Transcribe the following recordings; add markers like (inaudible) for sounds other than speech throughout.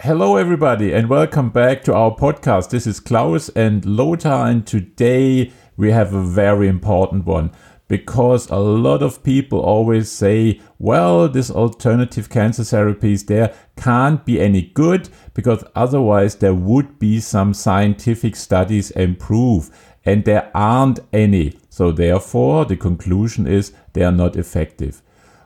Hello, everybody, and welcome back to our podcast. This is Klaus and Lothar, and today we have a very important one because a lot of people always say, well, this alternative cancer therapies there can't be any good because otherwise there would be some scientific studies and proof, and there aren't any. So, therefore, the conclusion is they are not effective.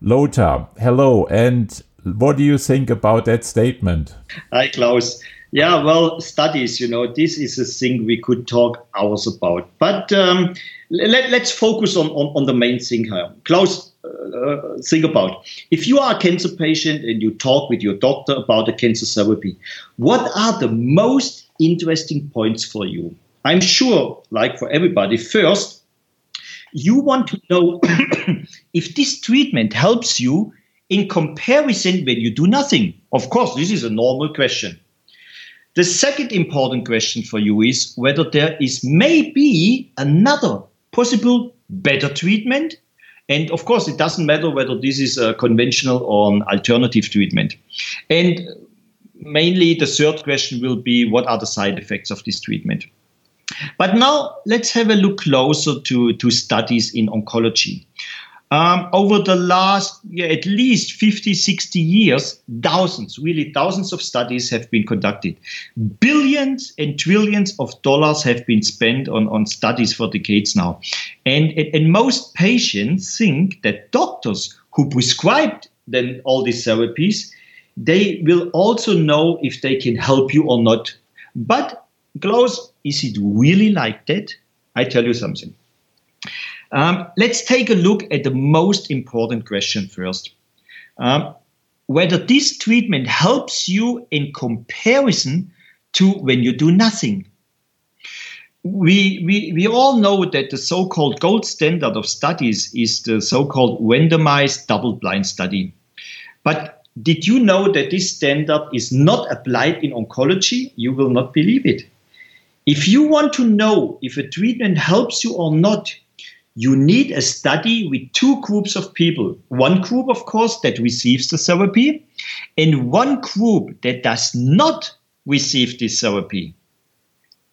Lothar, hello, and what do you think about that statement? Hi, Klaus. Yeah, well, studies, you know, this is a thing we could talk hours about. But um, let, us focus on, on, on, the main thing here. Klaus, uh, think about if you are a cancer patient and you talk with your doctor about the cancer therapy, what are the most interesting points for you? I'm sure, like for everybody, first, you want to know (coughs) if this treatment helps you in comparison when you do nothing? Of course, this is a normal question. The second important question for you is whether there is maybe another possible better treatment. And of course, it doesn't matter whether this is a conventional or an alternative treatment. And mainly the third question will be what are the side effects of this treatment? But now let's have a look closer to, to studies in oncology. Um, over the last yeah, at least 50, 60 years, thousands, really thousands of studies have been conducted. Billions and trillions of dollars have been spent on, on studies for decades now. And, and most patients think that doctors who prescribed them all these therapies, they will also know if they can help you or not. But Klaus, is it really like that? I tell you something. Um, let's take a look at the most important question first. Um, whether this treatment helps you in comparison to when you do nothing. We, we, we all know that the so called gold standard of studies is the so called randomized double blind study. But did you know that this standard is not applied in oncology? You will not believe it. If you want to know if a treatment helps you or not, you need a study with two groups of people. One group, of course, that receives the therapy, and one group that does not receive this therapy.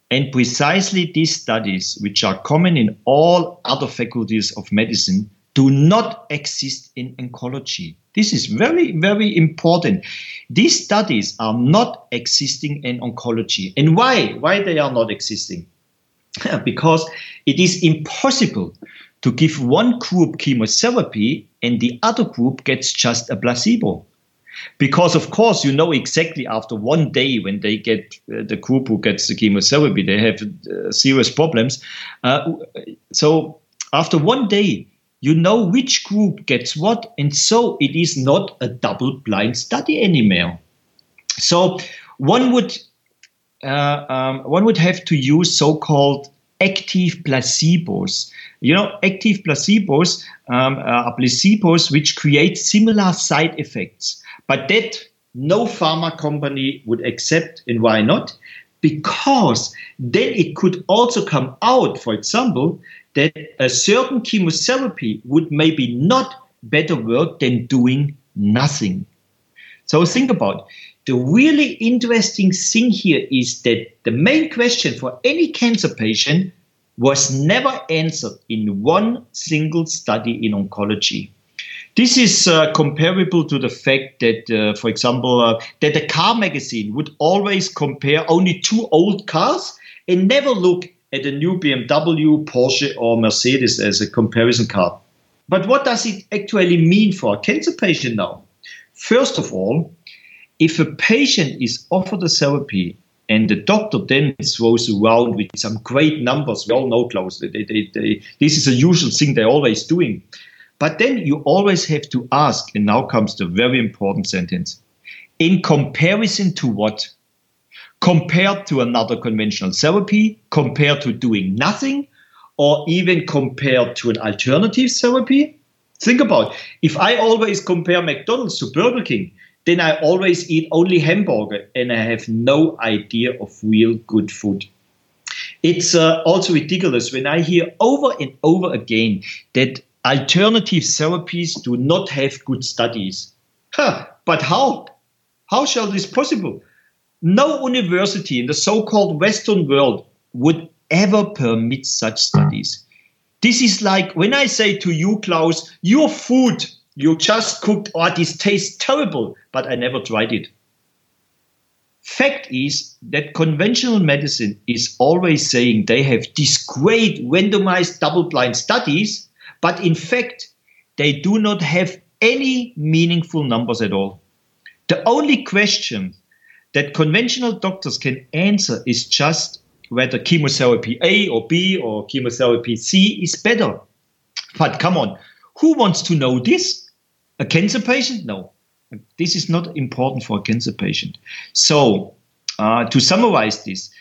And precisely these studies, which are common in all other faculties of medicine, do not exist in oncology. This is very, very important. These studies are not existing in oncology. And why? Why they are not existing? (laughs) because it is impossible to give one group chemotherapy and the other group gets just a placebo. Because, of course, you know exactly after one day when they get uh, the group who gets the chemotherapy, they have uh, serious problems. Uh, so, after one day, you know which group gets what, and so it is not a double blind study anymore. So, one would uh, um, one would have to use so-called active placebos. You know, active placebos um, are placebos which create similar side effects, but that no pharma company would accept. And why not? Because then it could also come out, for example, that a certain chemotherapy would maybe not better work than doing nothing. So think about the really interesting thing here is that the main question for any cancer patient was never answered in one single study in oncology. This is uh, comparable to the fact that, uh, for example, uh, that a car magazine would always compare only two old cars and never look at a new BMW, Porsche, or Mercedes as a comparison car. But what does it actually mean for a cancer patient now? First of all, if a patient is offered a therapy and the doctor then throws around with some great numbers, we all know, Klaus, they, they, they, this is a usual thing they're always doing. But then you always have to ask, and now comes the very important sentence in comparison to what? Compared to another conventional therapy, compared to doing nothing, or even compared to an alternative therapy? Think about if I always compare McDonald's to Burger King, then I always eat only hamburger and I have no idea of real good food. It's uh, also ridiculous when I hear over and over again that alternative therapies do not have good studies. Huh, but how? How shall this possible? no university in the so-called Western world would ever permit such studies. This is like when I say to you, Klaus, your food you just cooked, oh, this tastes terrible, but I never tried it. Fact is that conventional medicine is always saying they have these great randomized double blind studies, but in fact, they do not have any meaningful numbers at all. The only question that conventional doctors can answer is just whether chemotherapy A or B or chemotherapy C is better. But come on, who wants to know this? A cancer patient? No. This is not important for a cancer patient. So, uh, to summarize this,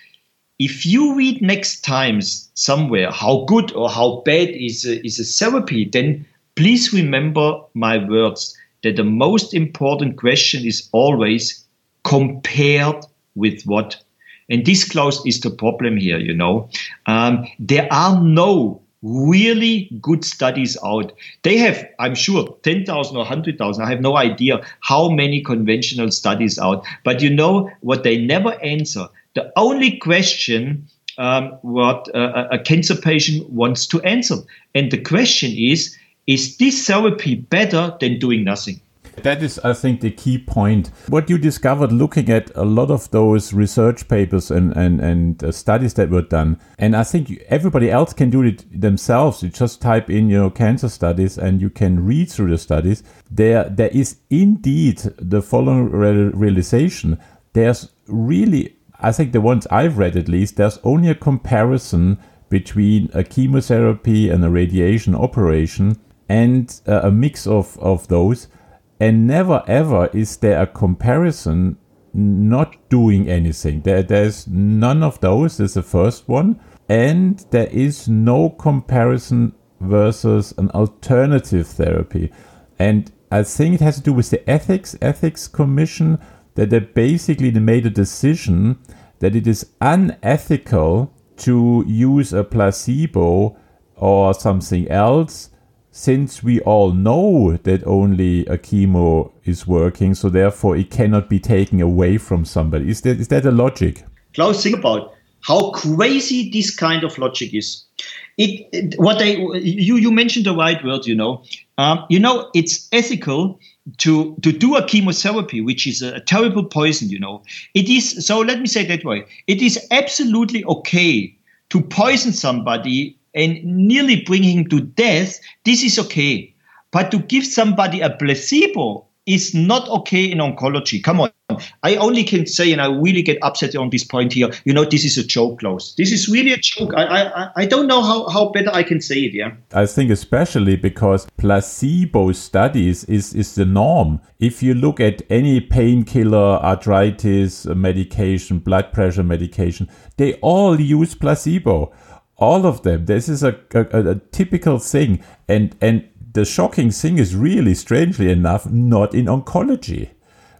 if you read next times somewhere how good or how bad is a, is a therapy, then please remember my words that the most important question is always compared with what. And this, Klaus, is the problem here, you know. Um, there are no really good studies out. They have, I'm sure, 10,000 or 100,000. I have no idea how many conventional studies out. But you know what they never answer? The only question um, what uh, a cancer patient wants to answer. And the question is, is this therapy better than doing nothing? That is, I think, the key point. What you discovered looking at a lot of those research papers and, and, and uh, studies that were done, and I think everybody else can do it themselves. You just type in, you know, cancer studies and you can read through the studies. There, there is indeed the following realization. There's really, I think the ones I've read at least, there's only a comparison between a chemotherapy and a radiation operation and uh, a mix of, of those and never ever is there a comparison not doing anything. There, there's none of those. Is the first one, and there is no comparison versus an alternative therapy. And I think it has to do with the ethics ethics commission that they basically made a decision that it is unethical to use a placebo or something else since we all know that only a chemo is working, so therefore it cannot be taken away from somebody. Is that is that a logic? Klaus, think about how crazy this kind of logic is. It, it what they you you mentioned the right word. You know, um, you know it's ethical to to do a chemotherapy, which is a, a terrible poison. You know, it is. So let me say that way. It is absolutely okay to poison somebody and nearly bring him to death, this is okay. But to give somebody a placebo is not okay in oncology. Come on. I only can say, and I really get upset on this point here, you know, this is a joke, Klaus. This is really a joke. I, I, I don't know how, how better I can say it, yeah. I think especially because placebo studies is, is the norm. If you look at any painkiller, arthritis medication, blood pressure medication, they all use placebo all of them. This is a, a, a, typical thing, and and the shocking thing is really, strangely enough, not in oncology,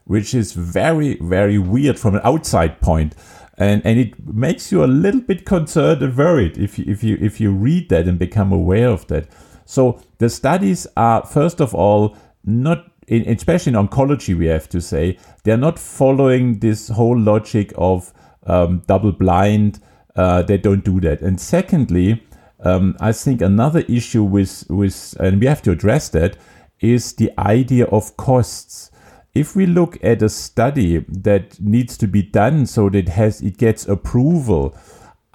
which is very very weird from an outside point, and and it makes you a little bit concerned and worried if you, if you if you read that and become aware of that. So the studies are first of all not. In, especially in oncology, we have to say they're not following this whole logic of um, double blind uh, they don't do that. And secondly, um, I think another issue with with and we have to address that is the idea of costs. If we look at a study that needs to be done so that it has it gets approval,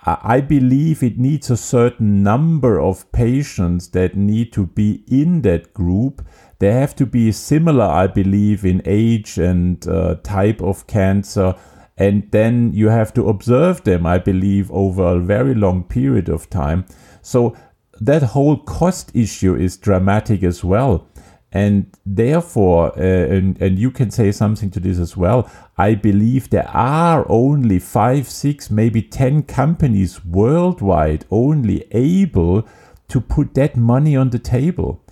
I believe it needs a certain number of patients that need to be in that group. They have to be similar, I believe, in age and uh, type of cancer and then you have to observe them, I believe, over a very long period of time. So that whole cost issue is dramatic as well. And therefore, uh, and, and you can say something to this as well, I believe there are only five, six, maybe 10 companies worldwide only able to put that money on the table.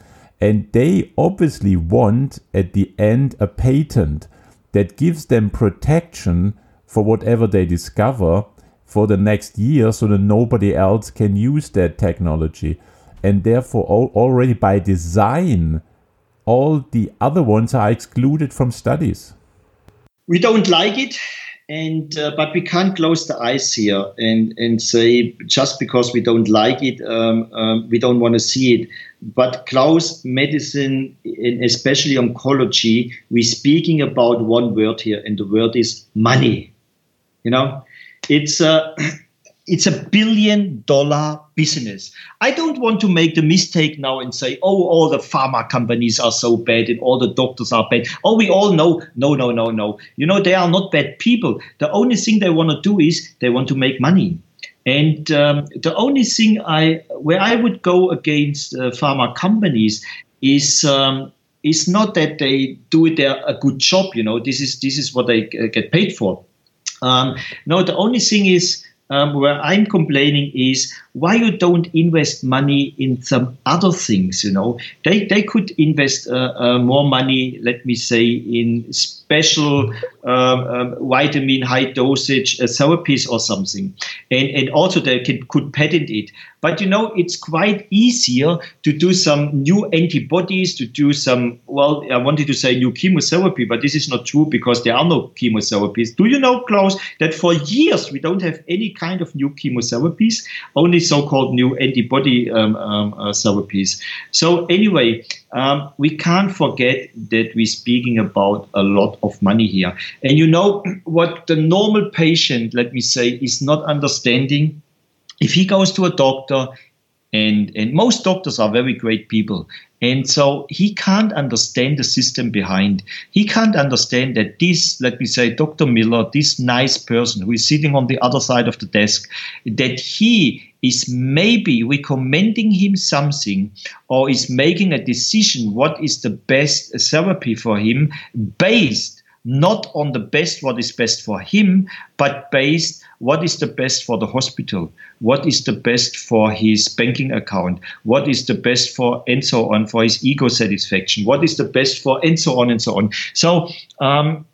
And they obviously want at the end a patent that gives them protection for whatever they discover for the next year so that nobody else can use that technology. And therefore, already by design, all the other ones are excluded from studies. We don't like it. and uh, but we can't close the eyes here and and say just because we don't like it, um, um, we don't want to see it. But Klaus, medicine, and especially oncology, we're speaking about one word here, and the word is money. You know, it's a (clears throat) it's a billion dollar business. I don't want to make the mistake now and say, oh, all the pharma companies are so bad and all the doctors are bad. Oh, we all know. No, no, no, no. You know, they are not bad people. The only thing they want to do is they want to make money. And um, the only thing I, where I would go against uh, pharma companies is um, is not that they do their a good job. You know, this is this is what they get paid for. Um, no, the only thing is um, where I'm complaining is why you don't invest money in some other things. You know, they they could invest uh, uh, more money, let me say, in special um, um, vitamin high dosage uh, therapies or something, and and also they can, could patent it. But you know, it's quite easier to do some new antibodies, to do some, well, I wanted to say new chemotherapy, but this is not true because there are no chemotherapies. Do you know, Klaus, that for years we don't have any kind of new chemotherapies, only so-called new antibody um, um, uh, therapies. So anyway, um, we can't forget that we're speaking about a lot of money here. And you know (clears throat) what the normal patient, let me say, is not understanding if he goes to a doctor, and and most doctors are very great people and so he can't understand the system behind he can't understand that this let me say dr miller this nice person who is sitting on the other side of the desk that he is maybe recommending him something or is making a decision what is the best therapy for him based not on the best what is best for him, but based what is the best for the hospital, what is the best for his banking account, what is the best for and so on for his ego satisfaction, what is the best for and so on and so on. So um,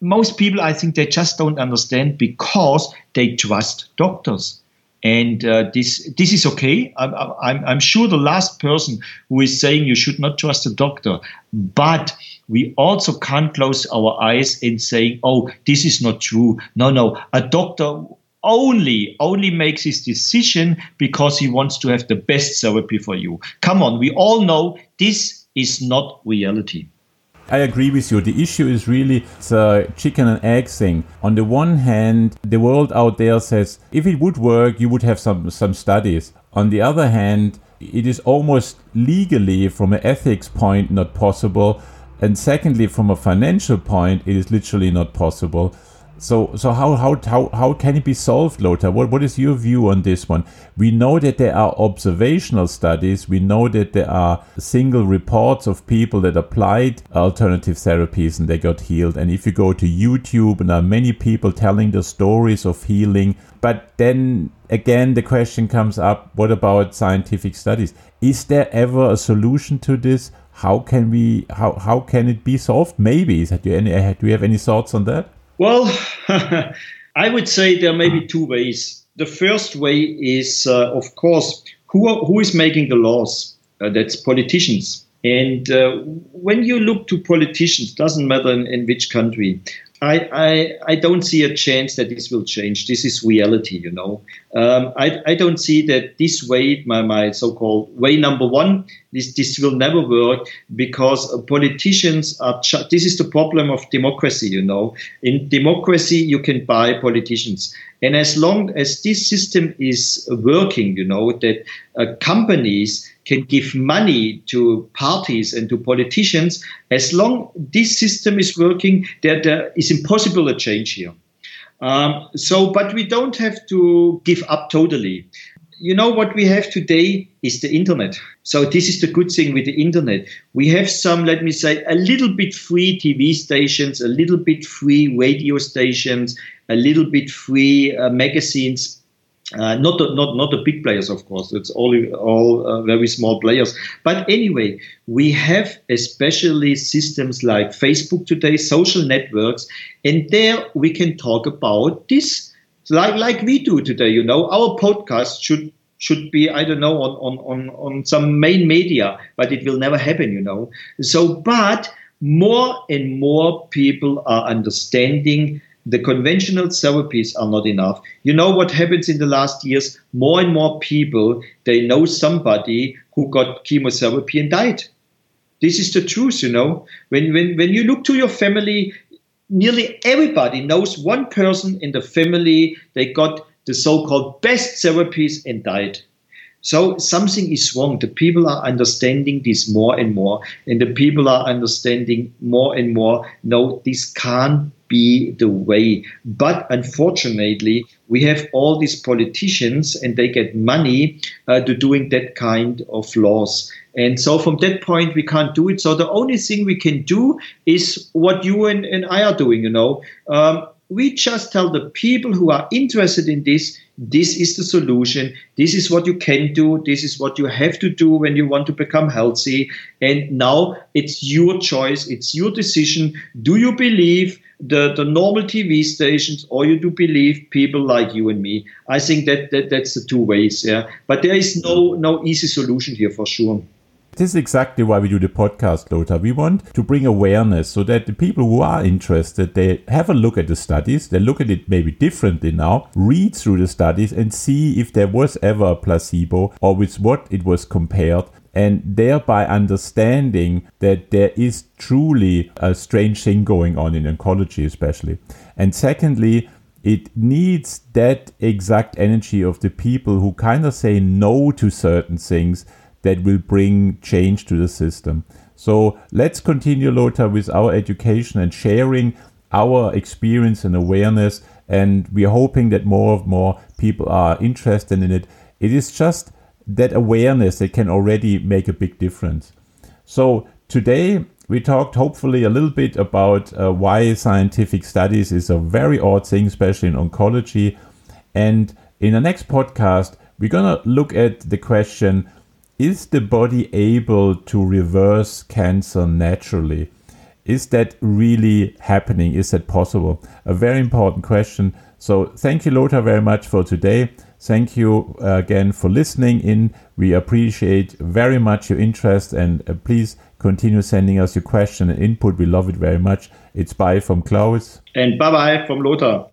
most people, I think, they just don't understand because they trust doctors. And uh, this this is okay. I'm, I'm, I'm sure the last person who is saying you should not trust a doctor, but we also can't close our eyes and saying, "Oh, this is not true." No, no, a doctor only only makes his decision because he wants to have the best therapy for you. Come on, we all know this is not reality. I agree with you. The issue is really the chicken and egg thing. On the one hand, the world out there says if it would work, you would have some some studies. On the other hand, it is almost legally, from an ethics point, not possible and secondly, from a financial point, it is literally not possible. So, so how, how, how, how can it be solved, Lothar? What, what is your view on this one? We know that there are observational studies. We know that there are single reports of people that applied alternative therapies and they got healed. And if you go to YouTube, and there are many people telling the stories of healing. But then again, the question comes up: What about scientific studies? Is there ever a solution to this? how can we how how can it be solved? Maybe do you any do you have any thoughts on that? Well, (laughs) I would say there may be two ways. The first way is, uh, of course, who who is making the laws? Uh, that's politicians. And uh, when you look to politicians, doesn't matter in, in which country, I, I, I don't see a chance that this will change. This is reality, you know. Um, I, I don't see that this way, my, my so-called way number one, this, this will never work because politicians are, ch- this is the problem of democracy, you know. In democracy, you can buy politicians. And as long as this system is working, you know, that uh, companies can give money to parties and to politicians, as long this system is working, there, there is impossible a change here. Um, so, but we don't have to give up totally. You know what we have today is the internet. So this is the good thing with the internet. We have some, let me say, a little bit free TV stations, a little bit free radio stations, a little bit free uh, magazines uh, not the, not not the big players, of course. It's all all uh, very small players. But anyway, we have especially systems like Facebook today, social networks, and there we can talk about this, like like we do today. You know, our podcast should should be I don't know on on on on some main media, but it will never happen. You know. So, but more and more people are understanding the conventional therapies are not enough. You know what happens in the last years? More and more people, they know somebody who got chemotherapy and died. This is the truth, you know. When, when, when you look to your family, nearly everybody knows one person in the family, they got the so called best therapies and died. So something is wrong. The people are understanding this more and more, and the people are understanding more and more. No, this can't be the way. But unfortunately, we have all these politicians, and they get money uh, to doing that kind of laws. And so from that point, we can't do it. So the only thing we can do is what you and, and I are doing, you know. Um, we just tell the people who are interested in this this is the solution this is what you can do this is what you have to do when you want to become healthy and now it's your choice it's your decision do you believe the, the normal tv stations or you do believe people like you and me i think that, that that's the two ways yeah but there is no no easy solution here for sure this is exactly why we do the podcast, Lothar. We want to bring awareness so that the people who are interested, they have a look at the studies, they look at it maybe differently now, read through the studies and see if there was ever a placebo or with what it was compared and thereby understanding that there is truly a strange thing going on in oncology, especially. And secondly, it needs that exact energy of the people who kind of say no to certain things that will bring change to the system. So let's continue, Lothar, with our education and sharing our experience and awareness. And we are hoping that more and more people are interested in it. It is just that awareness that can already make a big difference. So today we talked hopefully a little bit about uh, why scientific studies is a very odd thing, especially in oncology. And in the next podcast, we're going to look at the question is the body able to reverse cancer naturally? Is that really happening? Is that possible? A very important question. So, thank you, Lothar, very much for today. Thank you uh, again for listening in. We appreciate very much your interest and uh, please continue sending us your question and input. We love it very much. It's bye from Klaus. And bye bye from Lothar.